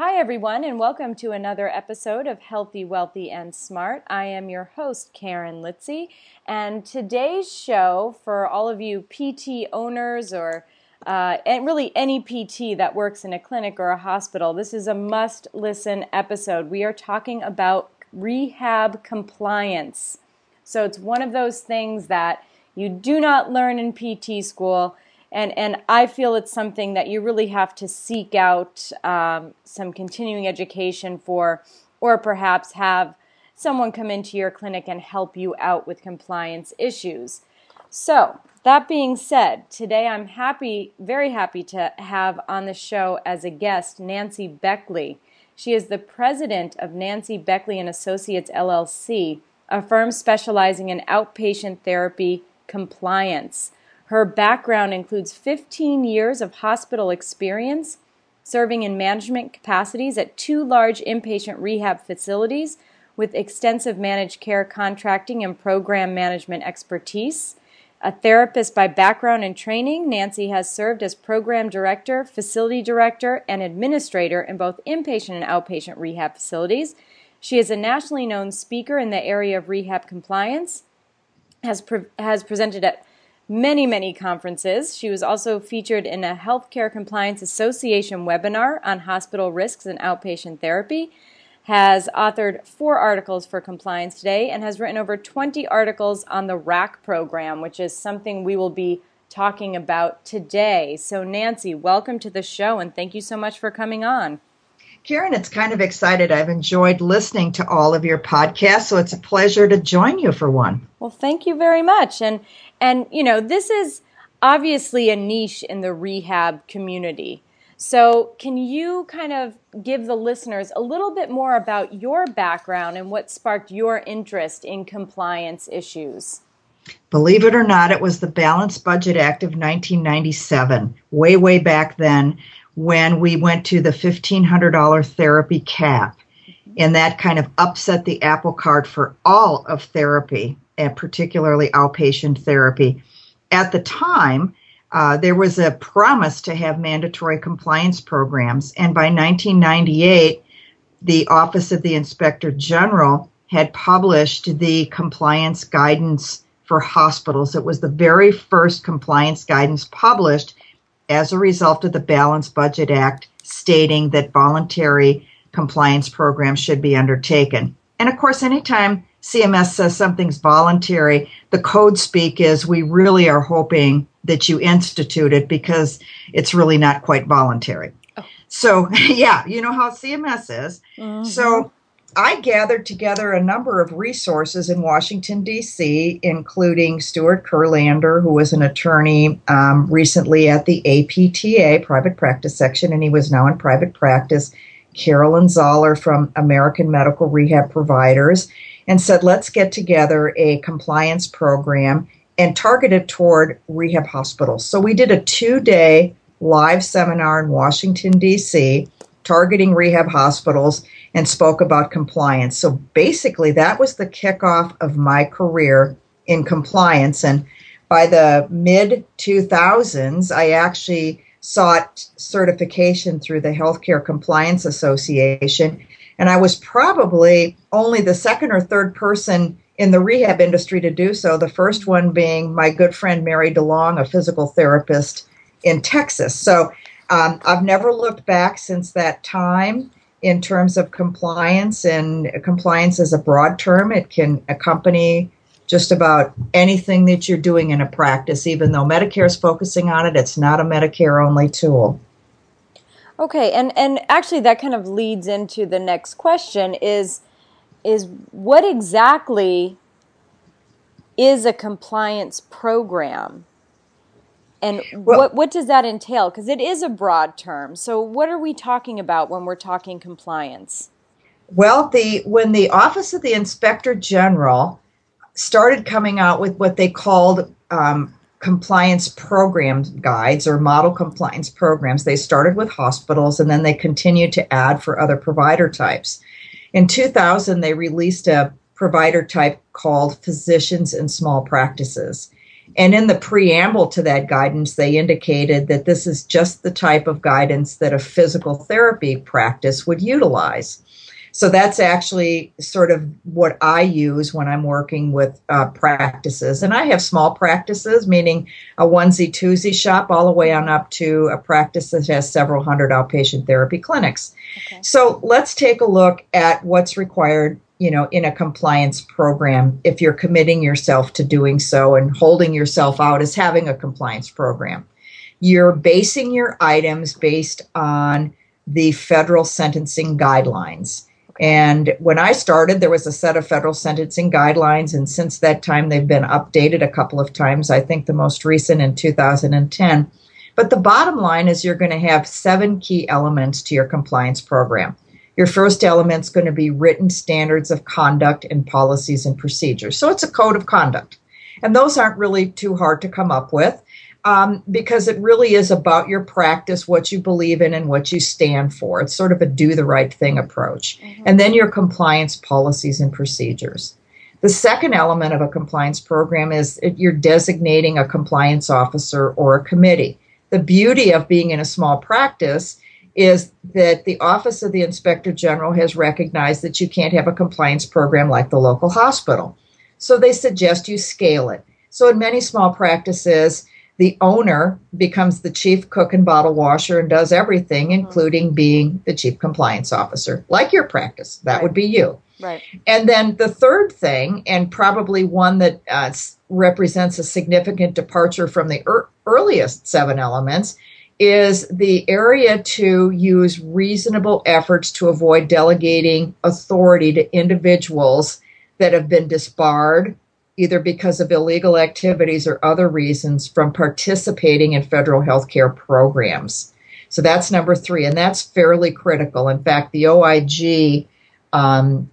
Hi, everyone, and welcome to another episode of Healthy, Wealthy, and Smart. I am your host, Karen Litzy, and today's show for all of you PT owners or uh, and really any PT that works in a clinic or a hospital, this is a must listen episode. We are talking about rehab compliance. So it's one of those things that you do not learn in PT school and and I feel it's something that you really have to seek out um, some continuing education for, or perhaps have someone come into your clinic and help you out with compliance issues. So that being said, today I'm happy, very happy to have on the show as a guest Nancy Beckley. She is the president of Nancy Beckley and Associates LLC, a firm specializing in outpatient therapy compliance. Her background includes 15 years of hospital experience, serving in management capacities at two large inpatient rehab facilities with extensive managed care contracting and program management expertise. A therapist by background and training, Nancy has served as program director, facility director, and administrator in both inpatient and outpatient rehab facilities. She is a nationally known speaker in the area of rehab compliance, has, pre- has presented at many, many conferences. She was also featured in a Healthcare Compliance Association webinar on hospital risks and outpatient therapy, has authored four articles for Compliance Today, and has written over 20 articles on the RAC program, which is something we will be talking about today. So, Nancy, welcome to the show, and thank you so much for coming on. Karen, it's kind of excited. I've enjoyed listening to all of your podcasts, so it's a pleasure to join you for one. Well, thank you very much. And and you know, this is obviously a niche in the rehab community. So, can you kind of give the listeners a little bit more about your background and what sparked your interest in compliance issues? Believe it or not, it was the Balanced Budget Act of 1997, way, way back then, when we went to the $1,500 therapy cap. And that kind of upset the apple cart for all of therapy, and particularly outpatient therapy. At the time, uh, there was a promise to have mandatory compliance programs. And by 1998, the Office of the Inspector General had published the compliance guidance for hospitals. It was the very first compliance guidance published as a result of the Balanced Budget Act stating that voluntary compliance programs should be undertaken. And of course, anytime CMS says something's voluntary, the code speak is we really are hoping that you institute it because it's really not quite voluntary. Oh. So, yeah, you know how CMS is. Mm-hmm. So, I gathered together a number of resources in Washington, D.C., including Stuart Kurlander, who was an attorney um, recently at the APTA, private practice section, and he was now in private practice. Carolyn Zollar from American Medical Rehab Providers, and said, let's get together a compliance program and target it toward rehab hospitals. So we did a two day live seminar in Washington, D.C., targeting rehab hospitals and spoke about compliance. So basically, that was the kickoff of my career in compliance. And by the mid 2000s, I actually sought certification through the Healthcare Compliance Association. And I was probably only the second or third person in the rehab industry to do so, the first one being my good friend Mary Daulong, a physical therapist in Texas. So um, I've never looked back since that time in terms of compliance, and compliance is a broad term. It can accompany just about anything that you're doing in a practice, even though Medicare is focusing on it, it's not a Medicare only tool. Okay, and, and actually that kind of leads into the next question is is what exactly is a compliance program? And well, what what does that entail? Because it is a broad term. So what are we talking about when we're talking compliance? Well, the when the Office of the Inspector General started coming out with what they called um, compliance program guides or model compliance programs, they started with hospitals and then they continued to add for other provider types. In 2000, they released a provider type called physicians and small practices. And in the preamble to that guidance, they indicated that this is just the type of guidance that a physical therapy practice would utilize. So that's actually sort of what I use when I'm working with uh, practices. And I have small practices, meaning a onesie twosie shop, all the way on up to a practice that has several hundred outpatient therapy clinics. Okay. So let's take a look at what's required you know in a compliance program if you're committing yourself to doing so and holding yourself out as having a compliance program you're basing your items based on the federal sentencing guidelines and when I started, there was a set of federal sentencing guidelines, and since that time, they've been updated a couple of times. I think the most recent in 2010. But the bottom line is you're going to have seven key elements to your compliance program. Your first element is going to be written standards of conduct and policies and procedures. So it's a code of conduct. And those aren't really too hard to come up with um, because it really is about your practice, what you believe in, and what you stand for. It's sort of a do the right thing approach. Mm-hmm. And then your compliance policies and procedures. The second element of a compliance program is you're designating a compliance officer or a committee. The beauty of being in a small practice is that the Office of the Inspector General has recognized that you can't have a compliance program like the local hospital. So they suggest you scale it. So in many small practices, the owner becomes the chief cook and bottle washer and does everything, mm-hmm. including being the chief compliance officer, like your practice. That right. would be you. Right. And then the third thing, and probably one that uh, represents a significant departure from the er- earliest seven elements, is the area to use reasonable efforts to avoid delegating authority to individuals that have been disbarred, either because of illegal activities or other reasons, from participating in federal health care programs. So that's number three, and that's fairly critical. In fact, the OIG um,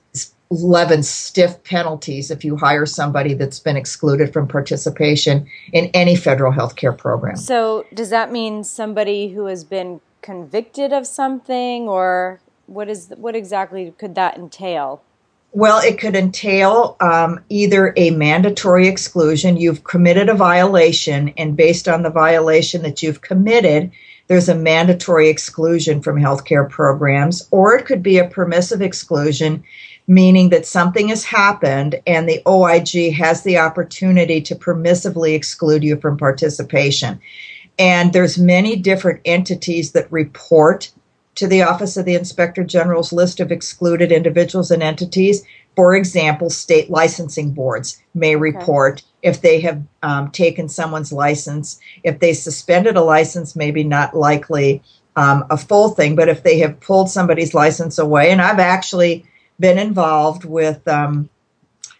Eleven stiff penalties if you hire somebody that's been excluded from participation in any federal health care program. So, does that mean somebody who has been convicted of something, or what is what exactly could that entail? Well, it could entail um, either a mandatory exclusion, you've committed a violation, and based on the violation that you've committed, there's a mandatory exclusion from healthcare programs, or it could be a permissive exclusion meaning that something has happened and the OIG has the opportunity to permissively exclude you from participation. And there's many different entities that report to the Office of the Inspector General's list of excluded individuals and entities. For example, state licensing boards may report okay. if they have um, taken someone's license. If they suspended a license, maybe not likely um, a full thing, but if they have pulled somebody's license away, and I've actually been involved with um,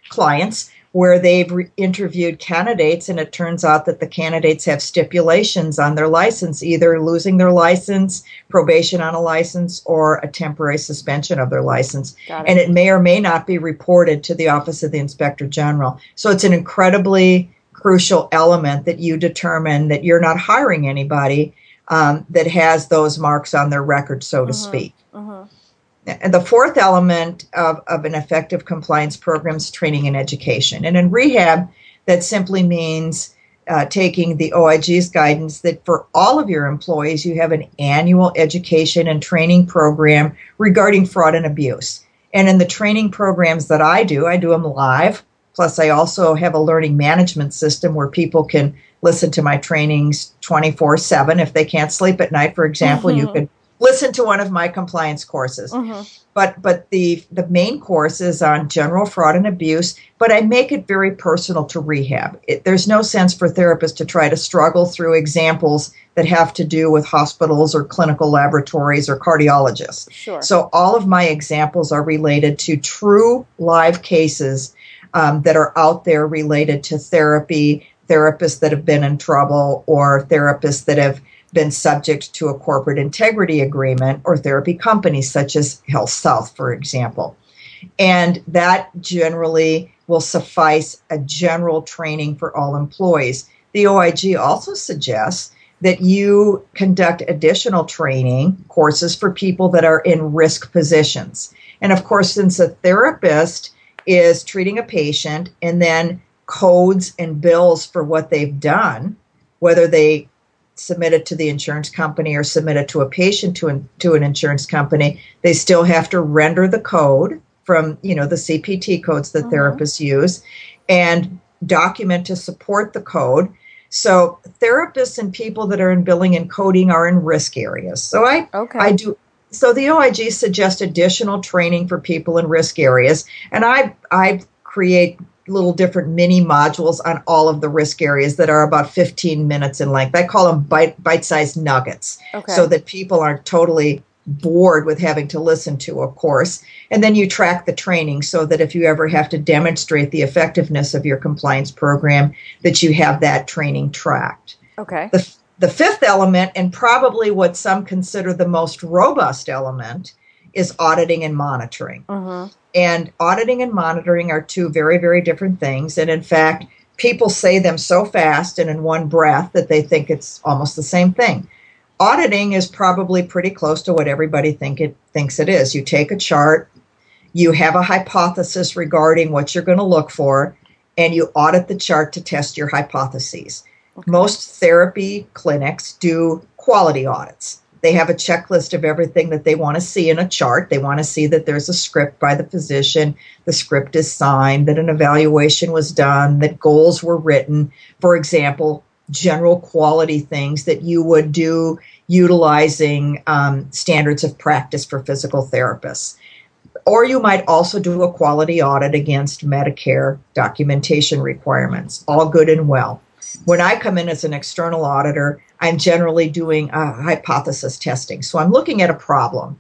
clients where they've re- interviewed candidates and it turns out that the candidates have stipulations on their license either losing their license probation on a license or a temporary suspension of their license it. and it may or may not be reported to the office of the inspector general so it's an incredibly crucial element that you determine that you're not hiring anybody um, that has those marks on their record so to mm-hmm. speak mm-hmm. And the fourth element of, of an effective compliance program is training and education. And in rehab, that simply means uh, taking the OIG's guidance that for all of your employees, you have an annual education and training program regarding fraud and abuse. And in the training programs that I do, I do them live. Plus, I also have a learning management system where people can listen to my trainings 24 7. If they can't sleep at night, for example, mm-hmm. you could listen to one of my compliance courses. Mm-hmm. But but the the main course is on general fraud and abuse, but I make it very personal to rehab. It, there's no sense for therapists to try to struggle through examples that have to do with hospitals or clinical laboratories or cardiologists. Sure. So all of my examples are related to true live cases um, that are out there related to therapy, therapists that have been in trouble, or therapists that have been subject to a corporate integrity agreement or therapy companies such as HealthSouth, for example. And that generally will suffice a general training for all employees. The OIG also suggests that you conduct additional training courses for people that are in risk positions. And of course, since a therapist is treating a patient and then codes and bills for what they've done, whether they submit it to the insurance company or submit it to a patient to an, to an insurance company, they still have to render the code from you know the CPT codes that mm-hmm. therapists use and document to support the code. So therapists and people that are in billing and coding are in risk areas. So I okay. I do so the OIG suggests additional training for people in risk areas and I I create little different mini modules on all of the risk areas that are about 15 minutes in length. I call them bite bite-sized nuggets okay. so that people aren't totally bored with having to listen to a course. And then you track the training so that if you ever have to demonstrate the effectiveness of your compliance program, that you have that training tracked. Okay. The, the fifth element, and probably what some consider the most robust element, is auditing and monitoring. Uh-huh. And auditing and monitoring are two very, very different things. And in fact, people say them so fast and in one breath that they think it's almost the same thing auditing is probably pretty close to what everybody think it thinks it is. You take a chart, you have a hypothesis regarding what you're going to look for, and you audit the chart to test your hypotheses. Okay. Most therapy clinics do quality audits. They have a checklist of everything that they want to see in a chart. They want to see that there's a script by the physician, the script is signed, that an evaluation was done, that goals were written. For example, general quality things that you would do utilizing um, standards of practice for physical therapists. Or you might also do a quality audit against Medicare documentation requirements. All good and well. When I come in as an external auditor, I'm generally doing a hypothesis testing. So I'm looking at a problem.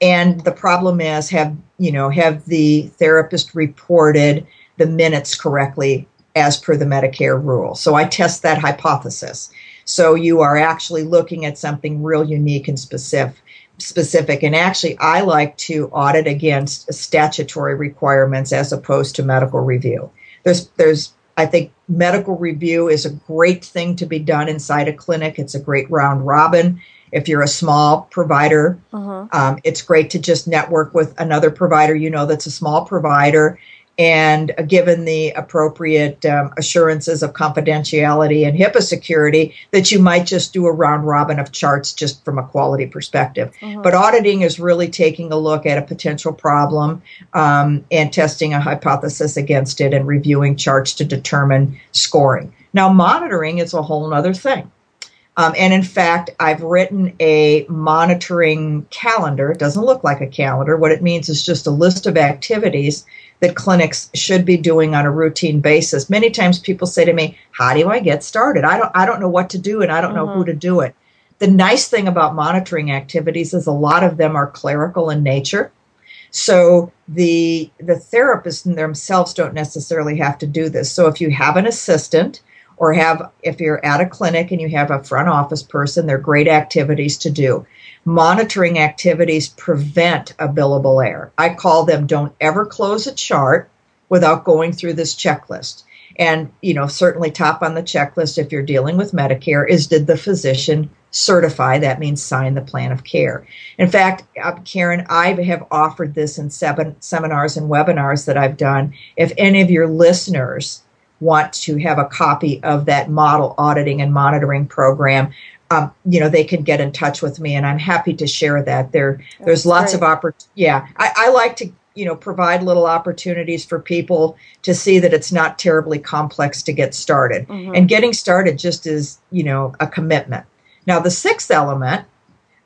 And the problem is have, you know, have the therapist reported the minutes correctly as per the Medicare rule. So I test that hypothesis. So you are actually looking at something real unique and specific specific and actually I like to audit against statutory requirements as opposed to medical review. There's there's I think medical review is a great thing to be done inside a clinic. It's a great round robin. If you're a small provider, uh-huh. um, it's great to just network with another provider you know that's a small provider and given the appropriate um, assurances of confidentiality and HIPAA security, that you might just do a round robin of charts just from a quality perspective. Mm-hmm. But auditing is really taking a look at a potential problem um, and testing a hypothesis against it and reviewing charts to determine scoring. Now, monitoring is a whole other thing. Um, and in fact, I've written a monitoring calendar. It doesn't look like a calendar. What it means is just a list of activities that clinics should be doing on a routine basis. Many times people say to me, "How do I get started? I don't I don't know what to do and I don't mm-hmm. know who mm-hmm. to do it." The nice thing about monitoring activities is a lot of them are clerical in nature. So the the therapists themselves don't necessarily have to do this. So if you have an assistant or have if you're at a clinic and you have a front office person, they're great activities to do monitoring activities prevent a billable error. I call them don't ever close a chart without going through this checklist. And, you know, certainly top on the checklist if you're dealing with Medicare is did the physician certify? That means sign the plan of care. In fact, uh, Karen, I have offered this in seven seminars and webinars that I've done. If any of your listeners want to have a copy of that model auditing and monitoring program, um, you know, they can get in touch with me, and I'm happy to share that. There, That's there's lots great. of opportunities. Yeah, I, I like to you know provide little opportunities for people to see that it's not terribly complex to get started mm-hmm. and getting started just is you know a commitment now the sixth element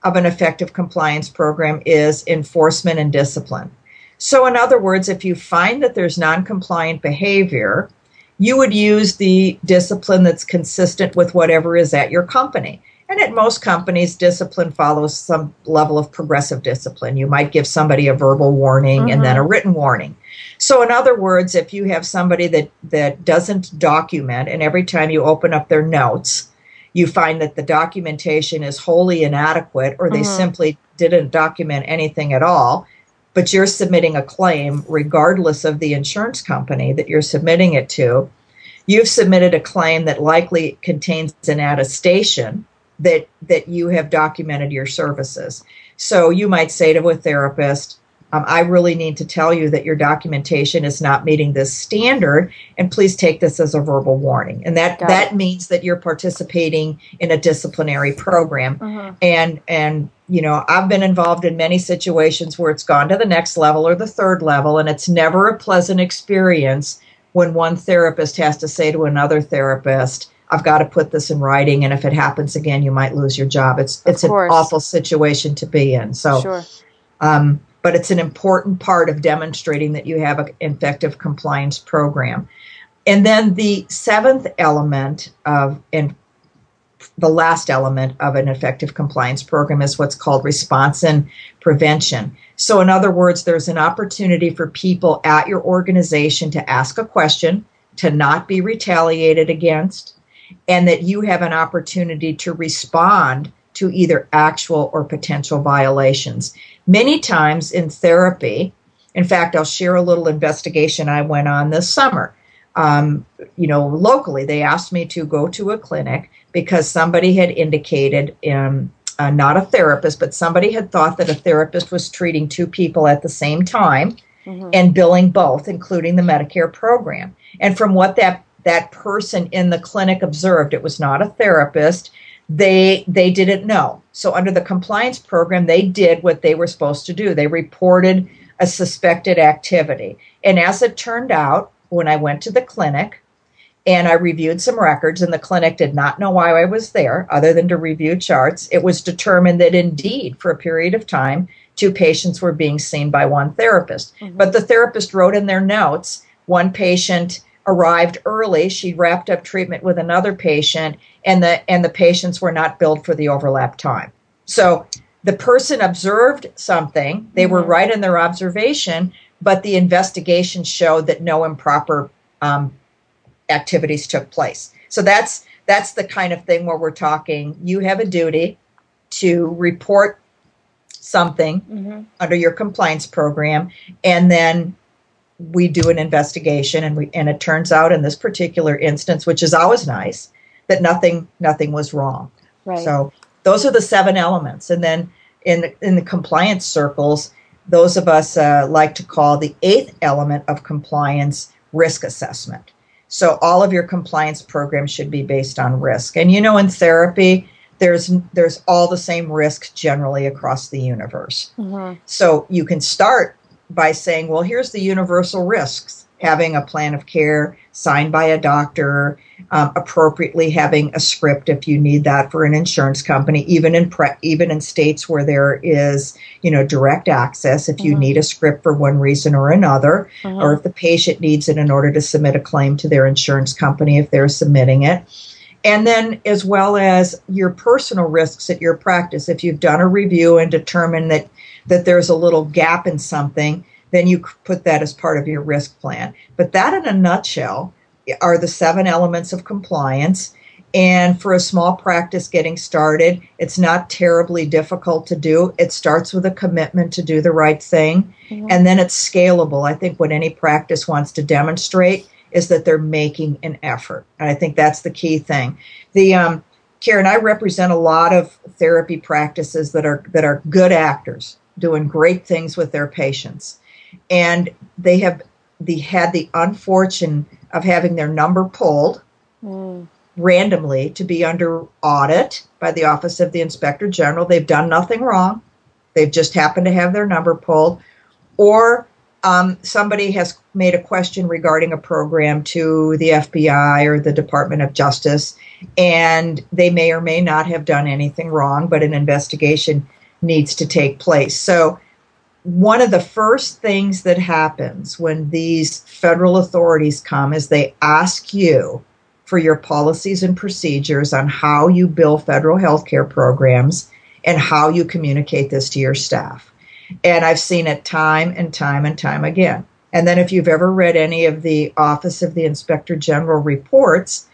of an effective compliance program is enforcement and discipline so in other words if you find that there's non-compliant behavior you would use the discipline that's consistent with whatever is at your company and at most companies, discipline follows some level of progressive discipline. You might give somebody a verbal warning mm-hmm. and then a mm-hmm. written warning. So, in other words, if you have somebody that, that doesn't document, and every time you open up their notes, you find that the documentation is wholly inadequate or they mm-hmm. simply didn't document anything at all, but you're submitting a claim regardless of the insurance company that you're submitting it to, you've submitted a claim that likely contains an attestation that that you have documented your services. So you might say to a therapist, um, I really need to tell you that your documentation is not meeting this standard, and please take this as a verbal warning. And that Got that it. means that you're participating in a disciplinary program. Mhm. And and you know, I've been involved in many situations where it's gone to the next level or the third level, and it's never a pleasant experience when one therapist has to say to another therapist, I've got to put this in writing, and if it happens again, you might lose your job. It's it's an awful situation to be in. So Sure. um, but it's an important part of demonstrating that you have an effective compliance program. And then the seventh element of, and the last element of an effective compliance program is what's called response and prevention. So, in other words, there's an opportunity for people at your organization to ask a question, to not be retaliated against, and that you have an opportunity to respond to either actual or potential violations. Many times in therapy, in fact, I'll share a little investigation I went on this summer. Um, you know, locally, they asked me to go to a clinic because somebody had indicated, um, uh, not a therapist, but somebody had thought that a therapist was treating two people at the same time Mhm. and billing both, including the Medicare program. And from what that that person in the clinic observed, it was not a therapist. They they didn't know. So under the compliance program, they did what they were supposed to do. They reported a suspected activity. And as it turned out, when I went to the clinic and I reviewed some records, and the clinic did not know why I was there other than to review charts, it was determined that indeed, for a period of time, two patients were being seen by one therapist. Mhm. But the therapist wrote in their notes one patient arrived early she wrapped up treatment with another patient and the and the patients were not billed for the overlap time so the person observed something they were Mhm. right in their observation but the investigation showed that no improper um, activities took place so that's that's the kind of thing where we're talking you have a duty to report something Mhm. under your compliance program and then we do an investigation and we and it turns out in this particular instance which is always nice that nothing nothing was wrong. Right. so those are the seven elements. And then in in the compliance circles those of us uh, like to call the eighth element of compliance risk assessment. So all of your compliance programs should be based on risk. And you know in therapy there's there's all the same risk generally across the universe. Mhm. so you can start by saying, well, here's the universal risks having a plan of care signed by a doctor, um, appropriately having a script if you need that for an insurance company, even in pre- even in states where there is you know direct access. If you Mhm. need a script for one reason or another, Mhm. or if the patient needs it in order to submit a claim to their insurance company if they're submitting it. And then, as well as your personal risks at your practice, if you've done a review and determined that that there's a little gap in something, then you put that as part of your risk plan. But that, in a nutshell, are the seven elements of compliance. And for a small practice getting started, it's not terribly difficult to do. It starts with a commitment to do the right thing, Mhm. and then it's scalable. I think what any practice wants to demonstrate is that they're making an effort. And I think that's the key thing. The um, Karen, I represent a lot of therapy practices that are that are good actors, doing great things with their patients, and they have the had the unfortune of having their number pulled Mm. randomly to be under audit by the Office of the Inspector General. They've done nothing wrong. They've just happened to have their number pulled. Or um, somebody has made a question regarding a program to the FBI or the Department of Justice, and they may or may not have done anything wrong, but an investigation needs to take place. So, one of the first things that happens when these federal authorities come is they ask you for your policies and procedures on how you bill federal health care programs and how you communicate this to your staff. And I've seen it time and time and time again. And then, if you've ever read any of the Office of the Inspector General reports,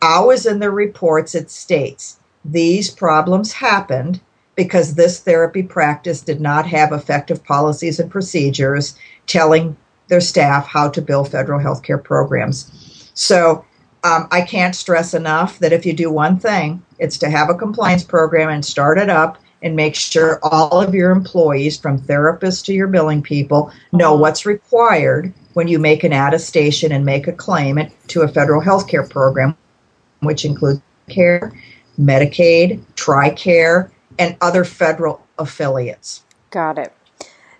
always in the reports it states these problems happened because this therapy practice did not have effective policies and procedures telling their staff how to bill federal health care programs. So, um, I can't stress enough that if you do one thing, it's to have a compliance program and start it up and make sure all of your employees, from therapists to your billing people, know what's required when you make an attestation and make a claim to a federal health care program, which includes care, Medicaid, TRICARE, and other federal affiliates. Got it.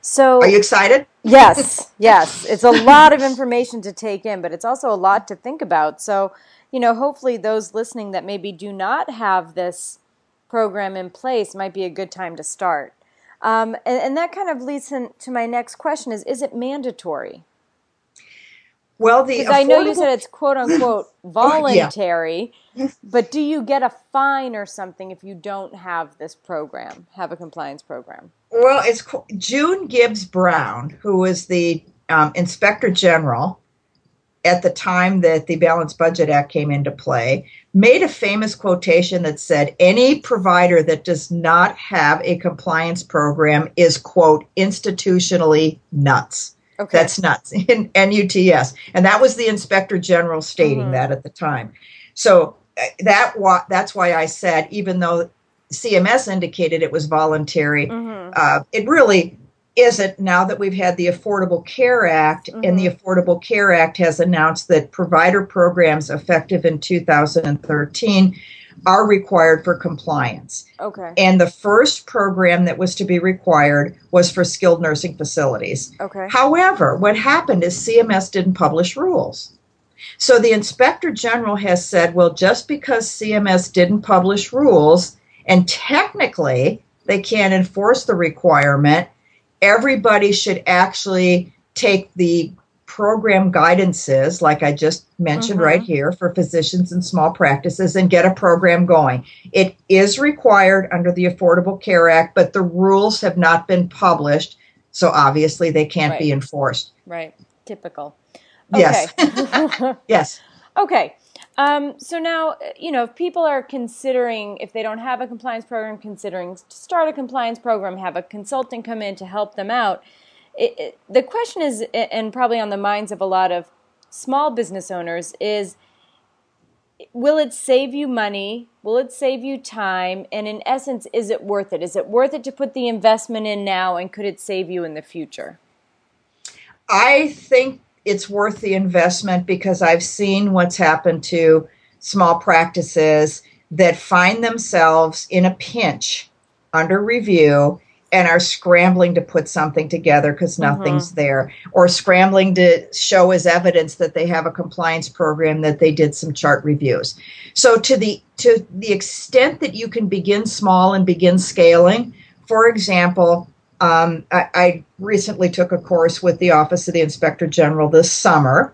So, Are you excited? yes, yes, it's a lot of information to take in, but it's also a lot to think about. So, you know, hopefully those listening that maybe do not have this program in place might be a good time to start. Um, and, and that kind of leads in, to my next question: Is is it mandatory? Well, the Because I know you said it's quote unquote voluntary, but do you get a fine or something if you don't have this program, have a compliance program? Well, it's June Gibbs Brown, who was the um, Inspector General at the time that the Balanced Budget Act came into play, made a famous quotation that said, Any provider that does not have a compliance program is, quote, institutionally nuts. Okay. That's nuts. In NUTS. And that was the Inspector General stating Mhm. that at the time. So uh, that wa- that's why I said, even though CMS indicated it was voluntary, Mhm. uh, it really isn't now that we've had the Affordable Care Act, and the Affordable Care Act has announced that provider programs effective in 2013 are required for compliance. Okay. And the first program that was to be required was for skilled nursing facilities. Okay. However, what happened is CMS didn't publish rules. So the inspector general has said, well, just because CMS didn't publish rules, and technically they can't enforce the requirement, everybody should actually take the program guidances, like I just mentioned Mhm. right here, for physicians and small practices and get a program going. It is required under the Affordable Care Act, but the rules have not been published, so obviously they can't be enforced. Right. Typical. Yes. Okay. Yes. okay. Um, so now, you know, if people are considering, if they don't have a compliance program, considering to start a compliance program, have a consultant come in to help them out, it, the question is, and probably on the minds of a lot of small business owners, is will it save you money? Will it save you time? And in essence, is it worth it? Is it worth it to put the investment in now, and could it save you in the future? I think it's worth the investment because I've seen what's happened to small practices that find themselves in a pinch under review and are scrambling to put something together because nothing's there or scrambling to show as evidence that they have a compliance program that they did some chart reviews. So to the to the extent that you can begin small and begin scaling for example um, I, I recently took a course with the office of the inspector general this summer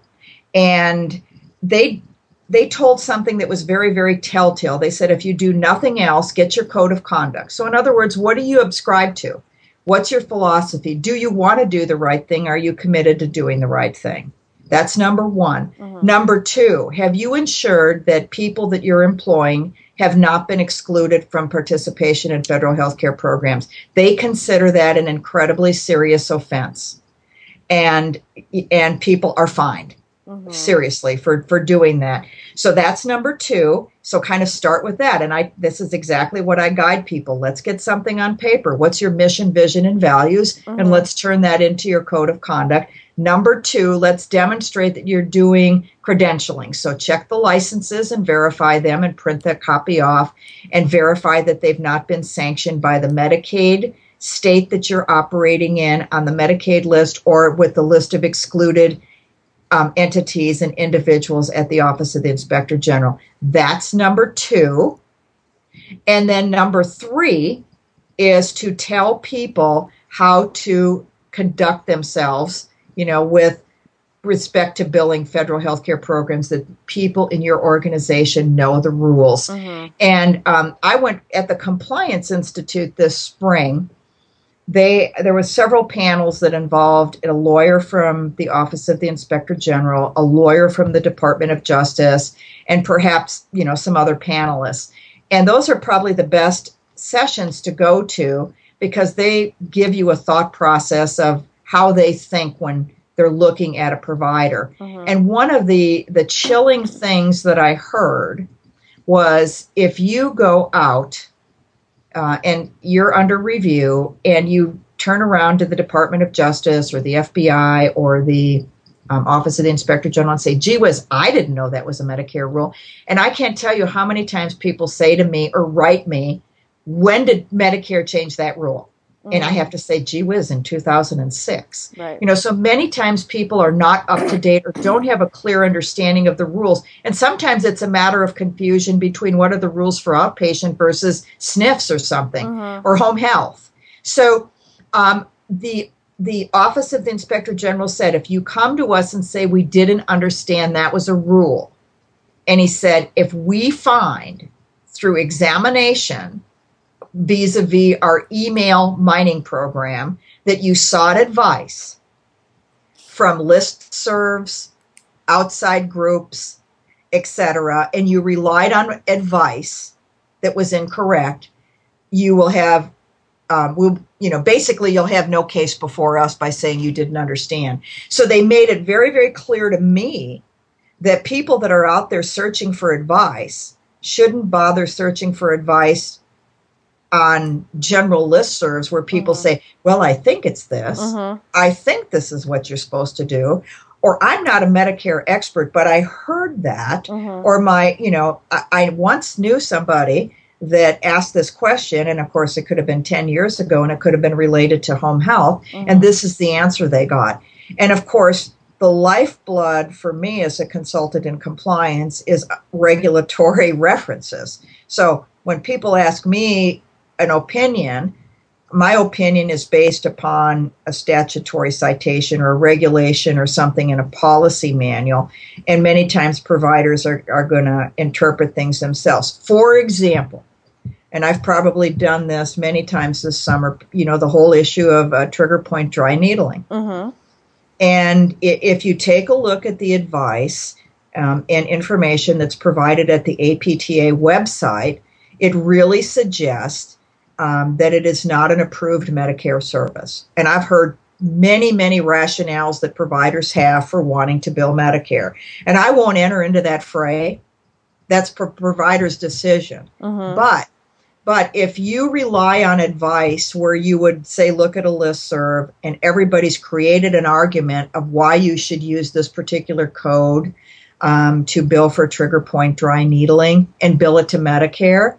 and they they told something that was very, very telltale. They said, if you do nothing else, get your code of conduct. So, in other words, what do you subscribe to? What's your philosophy? Do you want to do the right thing? Are you committed to doing the right thing? That's number one. Mm-hmm. Number two, have you ensured that people that you're employing have not been excluded from participation in federal health care programs? They consider that an incredibly serious offense. And and people are fined Mm-hmm. seriously for for doing that. So that's number two. So kind of start with that. And i this is exactly what i guide people. Let's get something on paper. What's your mission vision and values? And mm-hmm. let's turn that into your code of conduct. Number two let's demonstrate that you're doing credentialing. So check the licenses and verify them and print that copy off and verify that they've not been sanctioned by the medicaid state that you're operating in on the medicaid list or with the list of excluded um, entities and individuals at the Office of the Inspector General. That's number two. And then number three is to tell people how to conduct themselves, you know, with respect to billing federal health care programs, that people in your organization know the rules. And um, I went at the Compliance Institute this spring they there were several panels that involved a lawyer from the office of the inspector general a lawyer from the department of justice and perhaps you know some other panelists. And those are probably the best sessions to go to because they give you a thought process of how they think when they're looking at a provider. Mm-hmm. And one of the the chilling things that i heard was if you go out uh, and you're under review, and you turn around to the Department of Justice or the FBI or the um, Office of the Inspector General and say, gee whiz, I didn't know that was a Medicare rule. And I can't tell you how many times people say to me or write me, when did Medicare change that rule? Mm-hmm. And I mm-hmm. have to say, gee whiz, in 2006. Right. You know, so many times people are not up to date or don't have a clear understanding of the rules. And sometimes it's a matter of confusion between what are the rules for outpatient versus SNFs or something mm-hmm. or home health. So um, the the Office of the Inspector General said, if you come to us and say we didn't understand that was a rule, and he said, if we find through examination vis a vis our email mining program that you sought advice from listservs, outside groups, etc., and you relied on advice that was incorrect, you will have um, we'll, you know, basically you'll have no case before us by saying you didn't understand. So they made it very, very clear to me that people that are out there searching for advice shouldn't bother searching for advice on general listservs where people mm-hmm. say, well, I think it's this. Mm-hmm. I think this is what you're supposed to do. Or I'm not a Medicare expert, but I heard that. Mm-hmm. Or my, you know, I, I once knew somebody that asked this question, and of course, it could have been 10 years ago and it could have been related to home health, mm-hmm. and this is the answer they got. And of course, the lifeblood for me as a consultant in compliance is regulatory references. So when people ask me an opinion, my opinion is based upon a statutory citation or a regulation or something in a policy manual. And many times providers are, are going to interpret things themselves. For example, and I've probably done this many times this summer, you know, the whole issue of uh, trigger point dry needling. Mm-hmm. And if you take a look at the advice um, and information that's provided at the APTA website, it really suggests um, that it is not an approved Medicare service. And I've heard many, many rationales that providers have for wanting to bill Medicare. And I won't enter into that fray. That's for provider's decision. Mm-hmm. But but if you rely on advice where you would say, look at a listserv, and everybody's created an argument of why you should use this particular code um, to bill for trigger point dry needling and bill it to Medicare,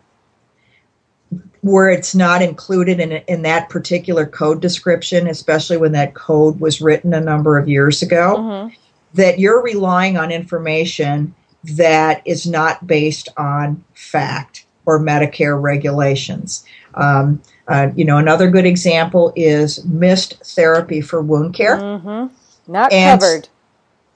where it's not included in, in that particular code description, especially when that code was written a number of years ago, mm-hmm. that you're relying on information that is not based on fact or Medicare regulations. Um, uh, you know, another good example is MIST therapy for wound care. Mm-hmm. Not covered.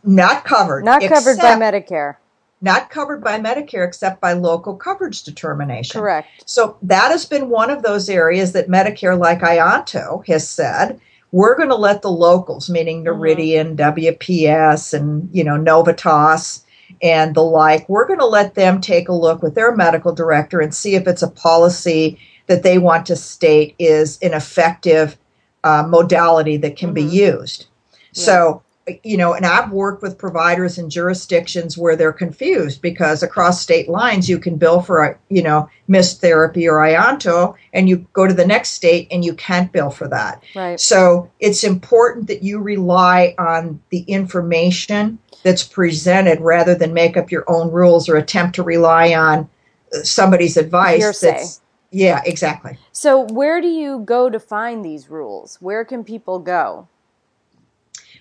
Not covered. Not covered by Medicare. Not covered by Medicare except by local coverage determination. Correct. So that has been one of those areas that Medicare, like Ianto, has said, we're going to let the locals, meaning mm-hmm. Noridian, mm-hmm. WPS, and you know Novitas, and the like, we're going to let them take a look with their medical director and see if it's a policy that they want to state is an effective uh, modality that can mm-hmm. be used. Yeah. So, you know, and I've worked with providers in jurisdictions where they're confused because across state lines you can bill for a, you know, MIST therapy or Ianto, and you go to the next state and you can't bill for that. Right. So it's important that you rely on the information that's presented rather than make up your own rules or attempt to rely on somebody's advice. Hearsay. yeah, exactly. So, where do you go to find these rules? Where can people go?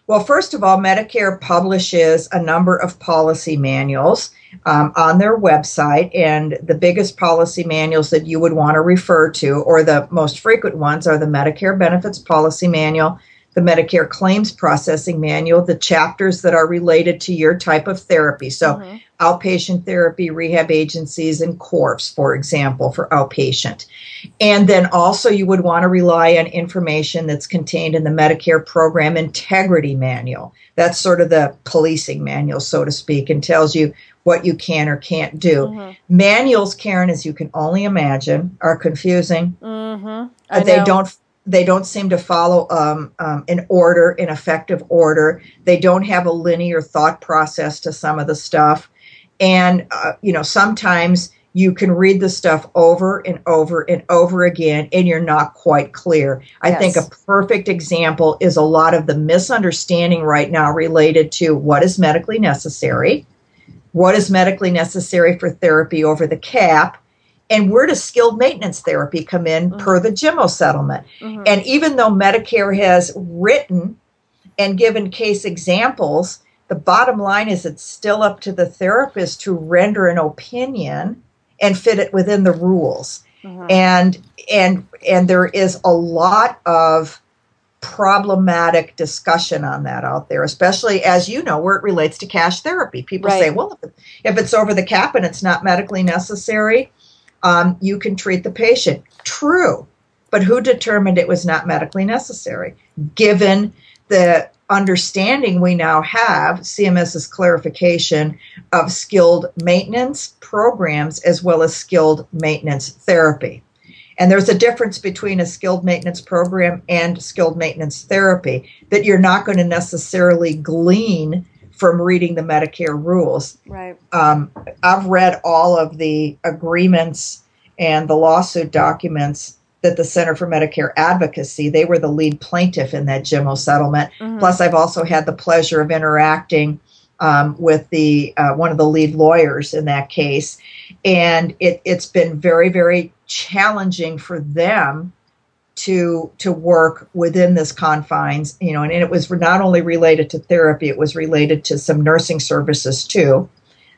Well, first of all, Medicare publishes a number of policy manuals um, on their website, and the biggest policy manuals that you would want to refer to, or the most frequent ones, are the Medicare Benefits Policy Manual, the Medicare Claims Processing Manual, the chapters that are related to your type of therapy. So, mm-hmm. Outpatient therapy, rehab agencies, and corps for example, for outpatient. And then also, you would want to rely on information that's contained in the Medicare Program Integrity Manual. That's sort of the policing manual, so to speak, and tells you what you can or can't do. Mm-hmm. Manuals, Karen, as you can only imagine, are confusing. Mm-hmm. They don't they don't seem to follow um, um, an order, an effective order. They don't have a linear thought process to some of the stuff. And, uh, you know, sometimes you can read the stuff over and over and over again and you're not quite clear. I Yes. think a perfect example is a lot of the misunderstanding right now related to what is medically necessary, what is medically necessary for therapy over the cap, and where does skilled maintenance therapy come in per the Jimmo settlement. Mhm. And even though Medicare has written and given case examples, the bottom line is it's still up to the therapist to render an opinion and fit it within the rules. Mhm. And and and there is a lot of problematic discussion on that out there, especially as you know where it relates to cash therapy. People say, well, if, if it's over the cap and it's not medically necessary, um, you can treat the patient. True, but who determined it was not medically necessary? Given the understanding we now have, CMS's clarification of skilled maintenance programs as well as skilled maintenance therapy. And there's a difference between a skilled maintenance program and skilled maintenance therapy that you're not going to necessarily glean from reading the Medicare rules Right. um, I've read all of the agreements and the lawsuit documents that the Center for Medicare Advocacy, they were the lead plaintiff in that Jimmo settlement. Mhm. Plus, I've also had the pleasure of interacting um, with the uh, one of the lead lawyers in that case, and it, it's been very, very challenging for them to to work within this confines. You know, and, and it was not only related to therapy; it was related to some nursing services too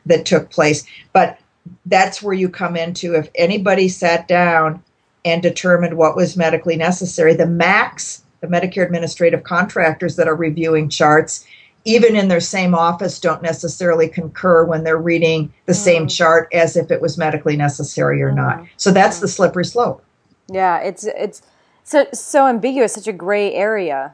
that took place. But that's where you come into if anybody sat down and determined what was medically necessary, the MACs, the Medicare administrative contractors that are reviewing charts, even in their same office, don't necessarily concur when they're reading the same Mm. chart as if it was medically necessary or not. Mm. So that's the slippery slope. Yeah, it's it's so so ambiguous, such a gray area.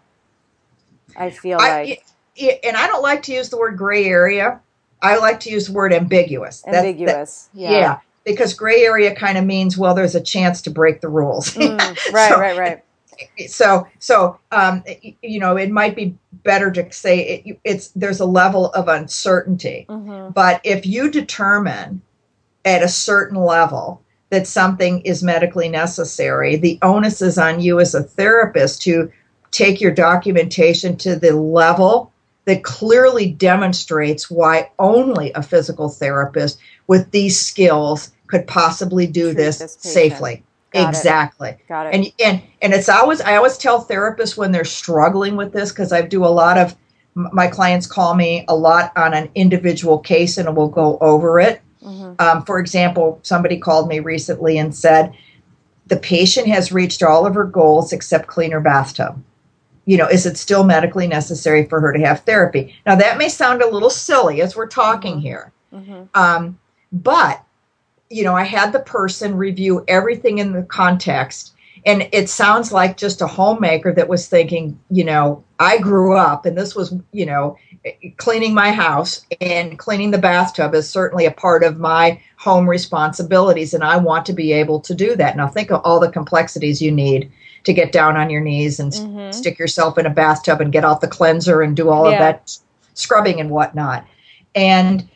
I feel I, like y- and I don't like to use the word gray area. I like to use the word ambiguous. That- that- ambiguous. yeah. yeah. Because gray area kind of means well, there's a chance to break the rules. Mm, right, So- right, right. so so um, you know it might be better to say it, it's there's a level of uncertainty hmm but if you determine at a certain level that something is medically necessary the onus is on you as a therapist to take your documentation to the level that clearly demonstrates why only a physical therapist with these skills could possibly do Treat this, this safely Got it. exactly Got it. and and and it's always I always tell therapists when they're struggling with this because I do a lot of my clients call me a lot on an individual case and we'll go over it. hmm Um, for example, somebody called me recently and said the patient has reached all of her goals except clean her bathtub. You know, is it still medically necessary for her to have therapy? Now that may sound a little silly as we're talking Mhm. here. hmm Um, but you know, I had the person review everything in the context, and it sounds like just a homemaker that was thinking, you know, I grew up, and this was, you know, cleaning my house and cleaning the bathtub is certainly a part of my home responsibilities, and I want to be able to do that. Now, think of all the complexities you need to get down on your knees and Mhm. stick yourself in a bathtub and get out the cleanser and do all of that scrubbing and whatnot. And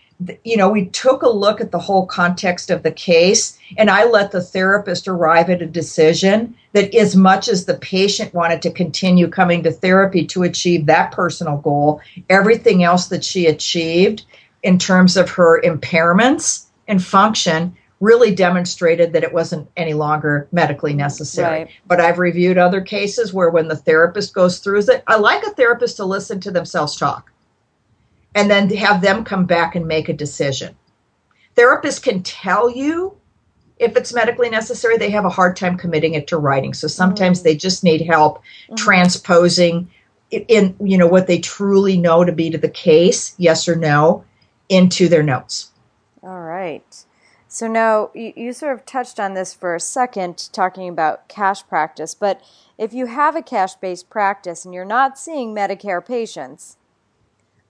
you know, we took a look at the whole context of the case, and I let the therapist arrive at a decision that, as much as the patient wanted to continue coming to therapy to achieve that personal goal, everything else that she achieved in terms of her impairments and function really demonstrated that it wasn't any longer medically necessary. Right. But I've reviewed other cases where when the therapist goes through it, I like a therapist to listen to themselves talk and then have them come back and make a decision. Therapists can tell you if it's medically necessary, they have a hard time committing it to writing. So sometimes Mm. they just need help Mhm. transposing in, you know, what they truly know to be to the case, yes or no, into their notes. All right. So now you, you sort of touched on this for a second, talking about cash practice. But if you have a cash based practice and you're not seeing Medicare patients,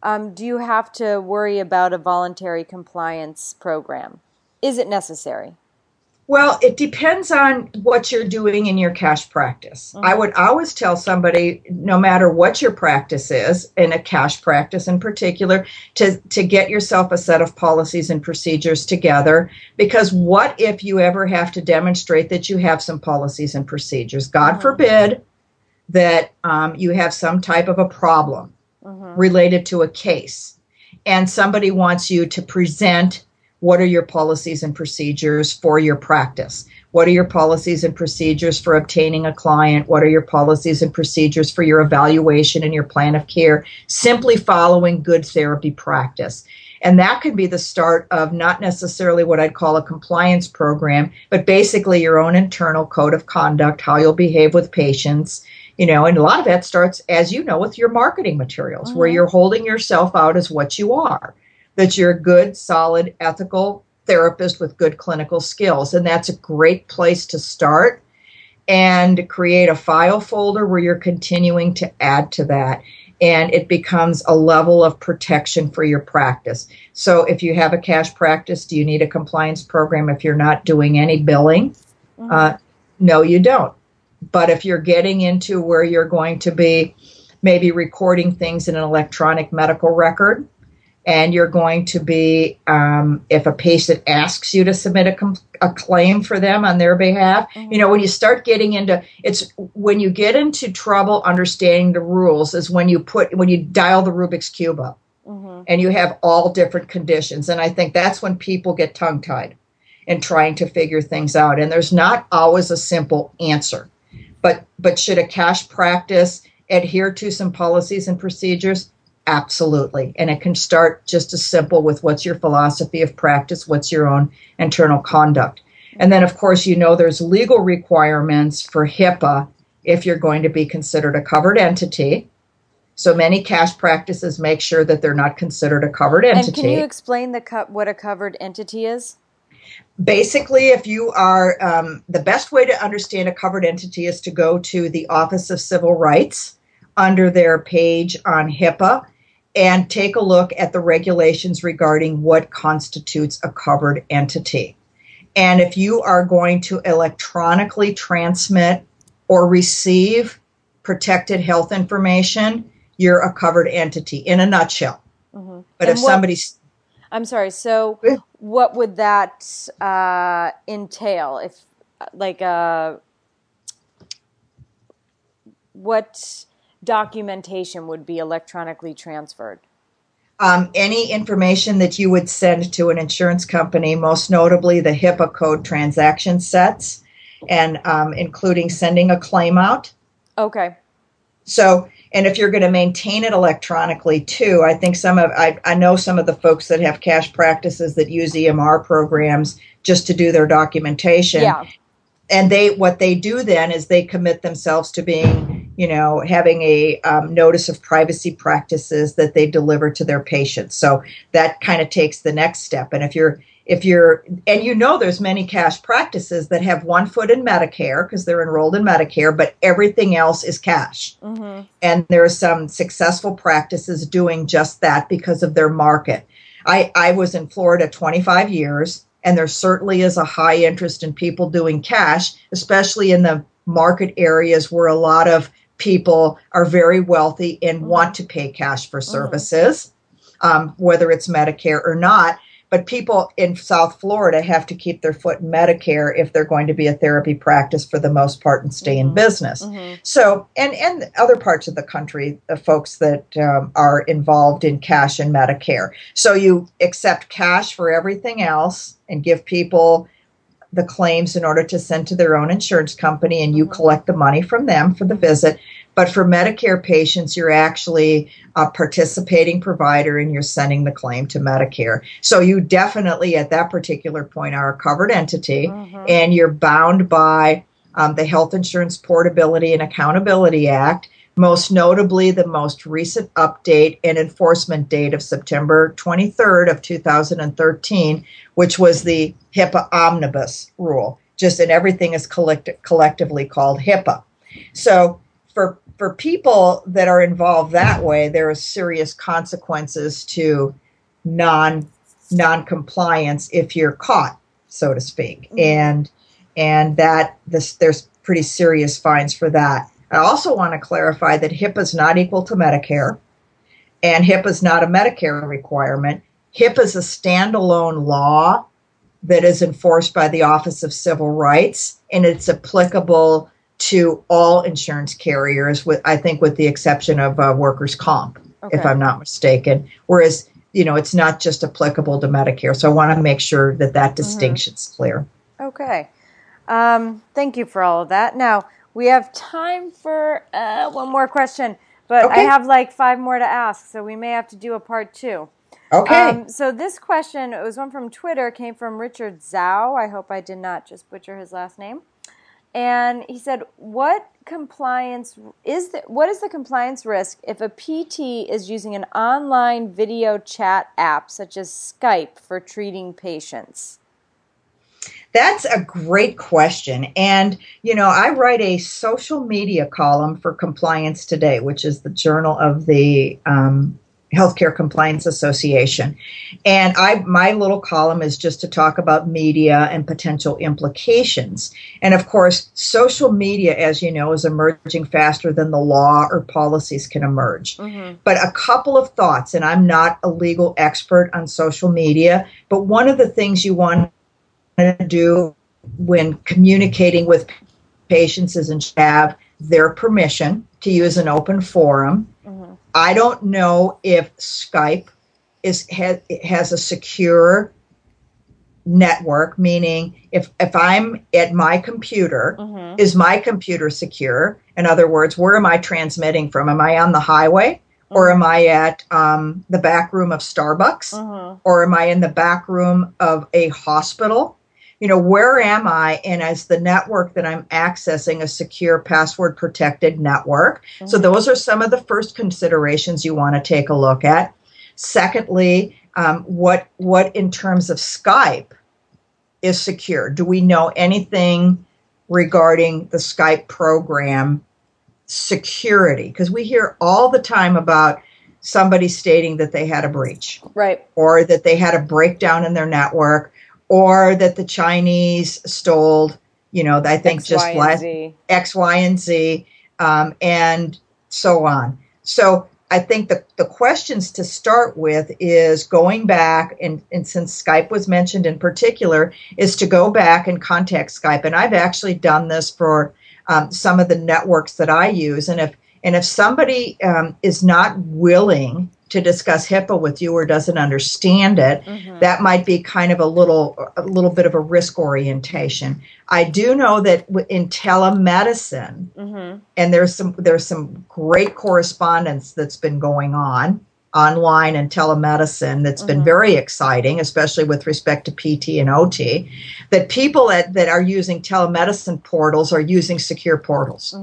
um, do you have to worry about a voluntary compliance program? Is it necessary? Well, it depends on what you're doing in your cash practice. Mm-hmm. I would always tell somebody, no matter what your practice is, in a cash practice in particular, to, to get yourself a set of policies and procedures together. Because what if you ever have to demonstrate that you have some policies and procedures? God mm-hmm. forbid that um, you have some type of a problem mm-hmm. related to a case, and somebody wants you to present what are your policies and procedures for your practice? What are your policies and procedures for obtaining a client? What are your policies and procedures for your evaluation and your plan of care? Simply following good therapy practice. And that could be the start of not necessarily what I'd call a compliance program, but basically your own internal code of conduct, how you'll behave with patients. You know, and a lot of that starts, as you know, with your marketing materials, mm-hmm. where you're holding yourself out as what you are that you're a good, solid, ethical therapist with good clinical skills. And that's a great place to start and create a file folder where you're continuing to add to that. And it becomes a level of protection for your practice. So, if you have a cash practice, do you need a compliance program if you're not doing any billing? Mm-hmm. Uh, no, you don't. But if you're getting into where you're going to be maybe recording things in an electronic medical record, and you're going to be um, if a patient asks you to submit a, com- a claim for them on their behalf mm-hmm. you know when you start getting into it's when you get into trouble understanding the rules is when you put when you dial the rubik's cube up mm-hmm. and you have all different conditions and i think that's when people get tongue tied in trying to figure things out and there's not always a simple answer but but should a cash practice adhere to some policies and procedures Absolutely. And it can start just as simple with what's your philosophy of practice, what's your own internal conduct. And then, of course, you know there's legal requirements for HIPAA if you're going to be considered a covered entity. So many cash practices make sure that they're not considered a covered entity. And can you explain the co- what a covered entity is? Basically, if you are, um, the best way to understand a covered entity is to go to the Office of Civil Rights under their page on HIPAA and take a look at the regulations regarding what constitutes a covered entity. And if you are going to electronically transmit or receive protected health information, you're a covered entity in a nutshell. Mm-hmm. But and if what, somebody's. I'm sorry, so what would that uh, entail? If, like, uh, what documentation would be electronically transferred? Um, any information that you would send to an insurance company, most notably the HIPAA code transaction sets, and um, including sending a claim out. Okay. So, and if you're going to maintain it electronically too, I think some of I, I know some of the folks that have cash practices that use EMR programs just to do their documentation. Yeah. And they what they do then is they commit themselves to being you know, having a um, notice of privacy practices that they deliver to their patients. So that kind of takes the next step. And if you're if you're and you know there's many cash practices that have one foot in medicare because they're enrolled in medicare but everything else is cash mm-hmm. and there are some successful practices doing just that because of their market i i was in florida 25 years and there certainly is a high interest in people doing cash especially in the market areas where a lot of people are very wealthy and mm-hmm. want to pay cash for mm-hmm. services, um, whether it's Medicare or not. But people in South Florida have to keep their foot in Medicare if they're going to be a therapy practice for the most part and stay mm-hmm. in business. Mm-hmm. So, and and other parts of the country, the folks that um, are involved in cash and Medicare. So you accept cash for everything else and give people the claims in order to send to their own insurance company and you mm-hmm. collect the money from them for the visit. But for Medicare patients, you're actually a participating provider and you're sending the claim to Medicare. So you definitely, at that particular point, are a covered entity mm-hmm. and you're bound by um, the Health Insurance Portability and Accountability Act most notably the most recent update and enforcement date of September 23rd of 2013, which was the HIPAA omnibus rule. Just and everything is collect- collectively called HIPAA. So for for people that are involved that way, there are serious consequences to non non compliance if you're caught, so to speak. Mm-hmm. And and that this there's pretty serious fines for that. I also want to clarify that HIPAA is not equal to Medicare, and HIPAA is not a Medicare requirement. HIPAA is a standalone law that is enforced by the Office of Civil Rights, and it's applicable to all insurance carriers, with I think with the exception of uh, workers' comp, okay. if I'm not mistaken. Whereas you know it's not just applicable to Medicare, so I want to make sure that that mm-hmm. distinction's mm-hmm. clear. Okay, um, thank you for all of that. Now we have time for uh, one more question, but okay. I have like five more to ask, so we may have to do a part two. Okay. Um, so this question, it was one from Twitter, came from Richard Zhao. I hope I did not just butcher his last name. And he said, "What compliance is the, what is the compliance risk if a PT is using an online video chat app such as Skype for treating patients?" That's a great question. And, you know, I write a social media column for Compliance Today, which is the journal of the um, Healthcare Compliance Association. And I my little column is just to talk about media and potential implications. And of course, social media as you know is emerging faster than the law or policies can emerge. Mm-hmm. But a couple of thoughts and I'm not a legal expert on social media, but one of the things you want to do when communicating with patients is and have their permission to use an open forum. I don't know if Skype is has, has a secure network meaning if if i'm at my computer mm-hmm. is my computer secure? In other words where am i transmitting from? Am i on the highway? Mm-hmm. or am i at um, the back room of starbucks? Mm-hmm. or am i in the back room of a hospital you know, where am I? And as the network that I'm accessing a secure password protected network. Mm-hmm. So those are some of the first considerations you want to take a look at. Secondly, um, what what in terms of Skype is secure? Do we know anything regarding the Skype program security? Because we hear all the time about somebody stating that they had a breach, right, or that they had a breakdown in their network, or that the Chinese stole, you know, I think X, just y, last X, Y, and Z, um, and so on. So I think the, the questions to start with is going back, and, and since Skype was mentioned in particular, is to go back and contact Skype. And I've actually done this for um, some of the networks that I use. And if and if somebody um, is not willing to discuss HIPAA with you or doesn't understand it, mm-hmm. that might be kind of a little a little bit of a risk orientation. I do know that in telemedicine, mm-hmm. and there's some there's some great correspondence that's been going on online and telemedicine that's mm-hmm. been very exciting, especially with respect to PT and OT. That people that, that are using telemedicine portals are using secure portals.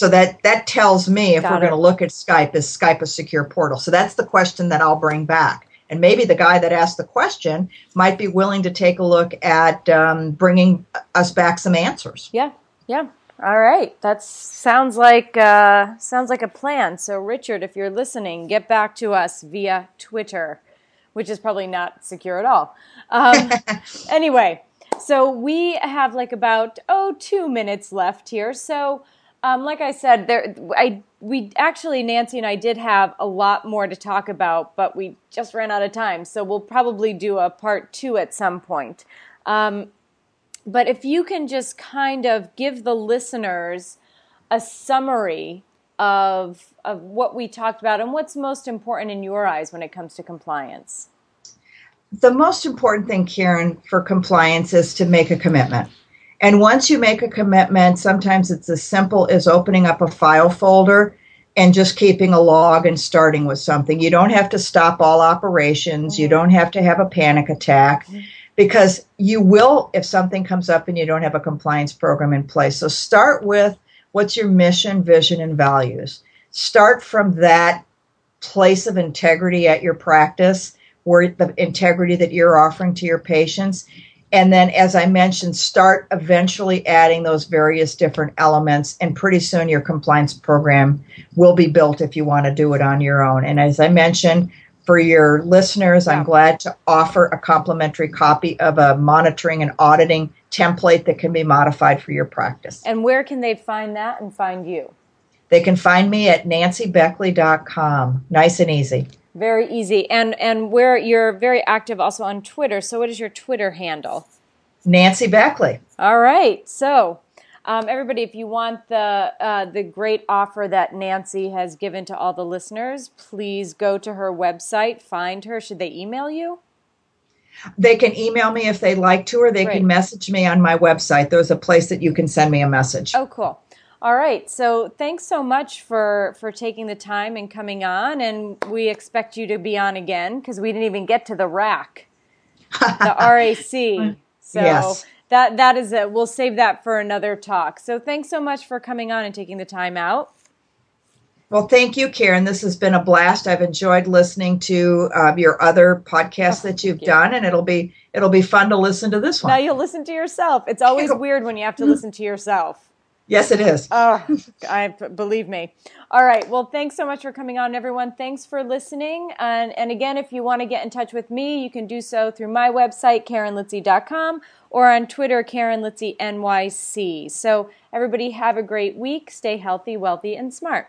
So that that tells me if Got we're going to look at Skype, is Skype a secure portal? So that's the question that I'll bring back. And maybe the guy that asked the question might be willing to take a look at um, bringing us back some answers. Yeah, yeah. All right, that sounds like uh, sounds like a plan. So, Richard, if you're listening, get back to us via Twitter, which is probably not secure at all. Um, anyway, so we have like about oh two minutes left here. So um, like I said, there, I we actually Nancy and I did have a lot more to talk about, but we just ran out of time. So we'll probably do a part two at some point. Um, but if you can just kind of give the listeners a summary of of what we talked about and what's most important in your eyes when it comes to compliance. The most important thing, Karen, for compliance is to make a commitment. And once you make a commitment, sometimes it's as simple as opening up a file folder and just keeping a log and starting with something. You don't have to stop all operations. You don't have to have a panic attack because you will if something comes up and you don't have a compliance program in place. So start with what's your mission, vision, and values. Start from that place of integrity at your practice, where the integrity that you're offering to your patients and then as i mentioned start eventually adding those various different elements and pretty soon your compliance program will be built if you want to do it on your own and as i mentioned for your listeners, I'm glad to offer a complimentary copy of a monitoring and auditing template that can be modified for your practice. And where can they find that and find you? They can find me at nancybeckley.com. Nice and easy. Very easy. And and where you're very active also on Twitter. So what is your Twitter handle? Nancy Beckley. All right. So um, everybody, if you want the uh, the great offer that Nancy has given to all the listeners, please go to her website, find her. Should they email you? They can email me if they'd like to, or they can message me on my website. There's a place that you can send me a message. Oh, cool. All right. So thanks so much for for taking the time and coming on, and we expect you to be on again because we didn't even get to the rack, the RAC. So Yes. that that is it. We'll save that for another talk. So thanks so much for coming on and taking the time out. Well, thank you, Karen. This has been a blast. I've enjoyed listening to uh, your other podcasts that you've you. done, and it'll be it'll be fun to listen to this one. Now you'll listen to yourself. It's always weird when you have to listen to yourself. Yes, it is. Oh, I believe me. All right. Well, thanks so much for coming on, everyone. Thanks for listening. And, and again, if you want to get in touch with me, you can do so through my website, KarenLitzy.com, or on Twitter, KarenLitzy NYC. So, everybody, have a great week. Stay healthy, wealthy, and smart.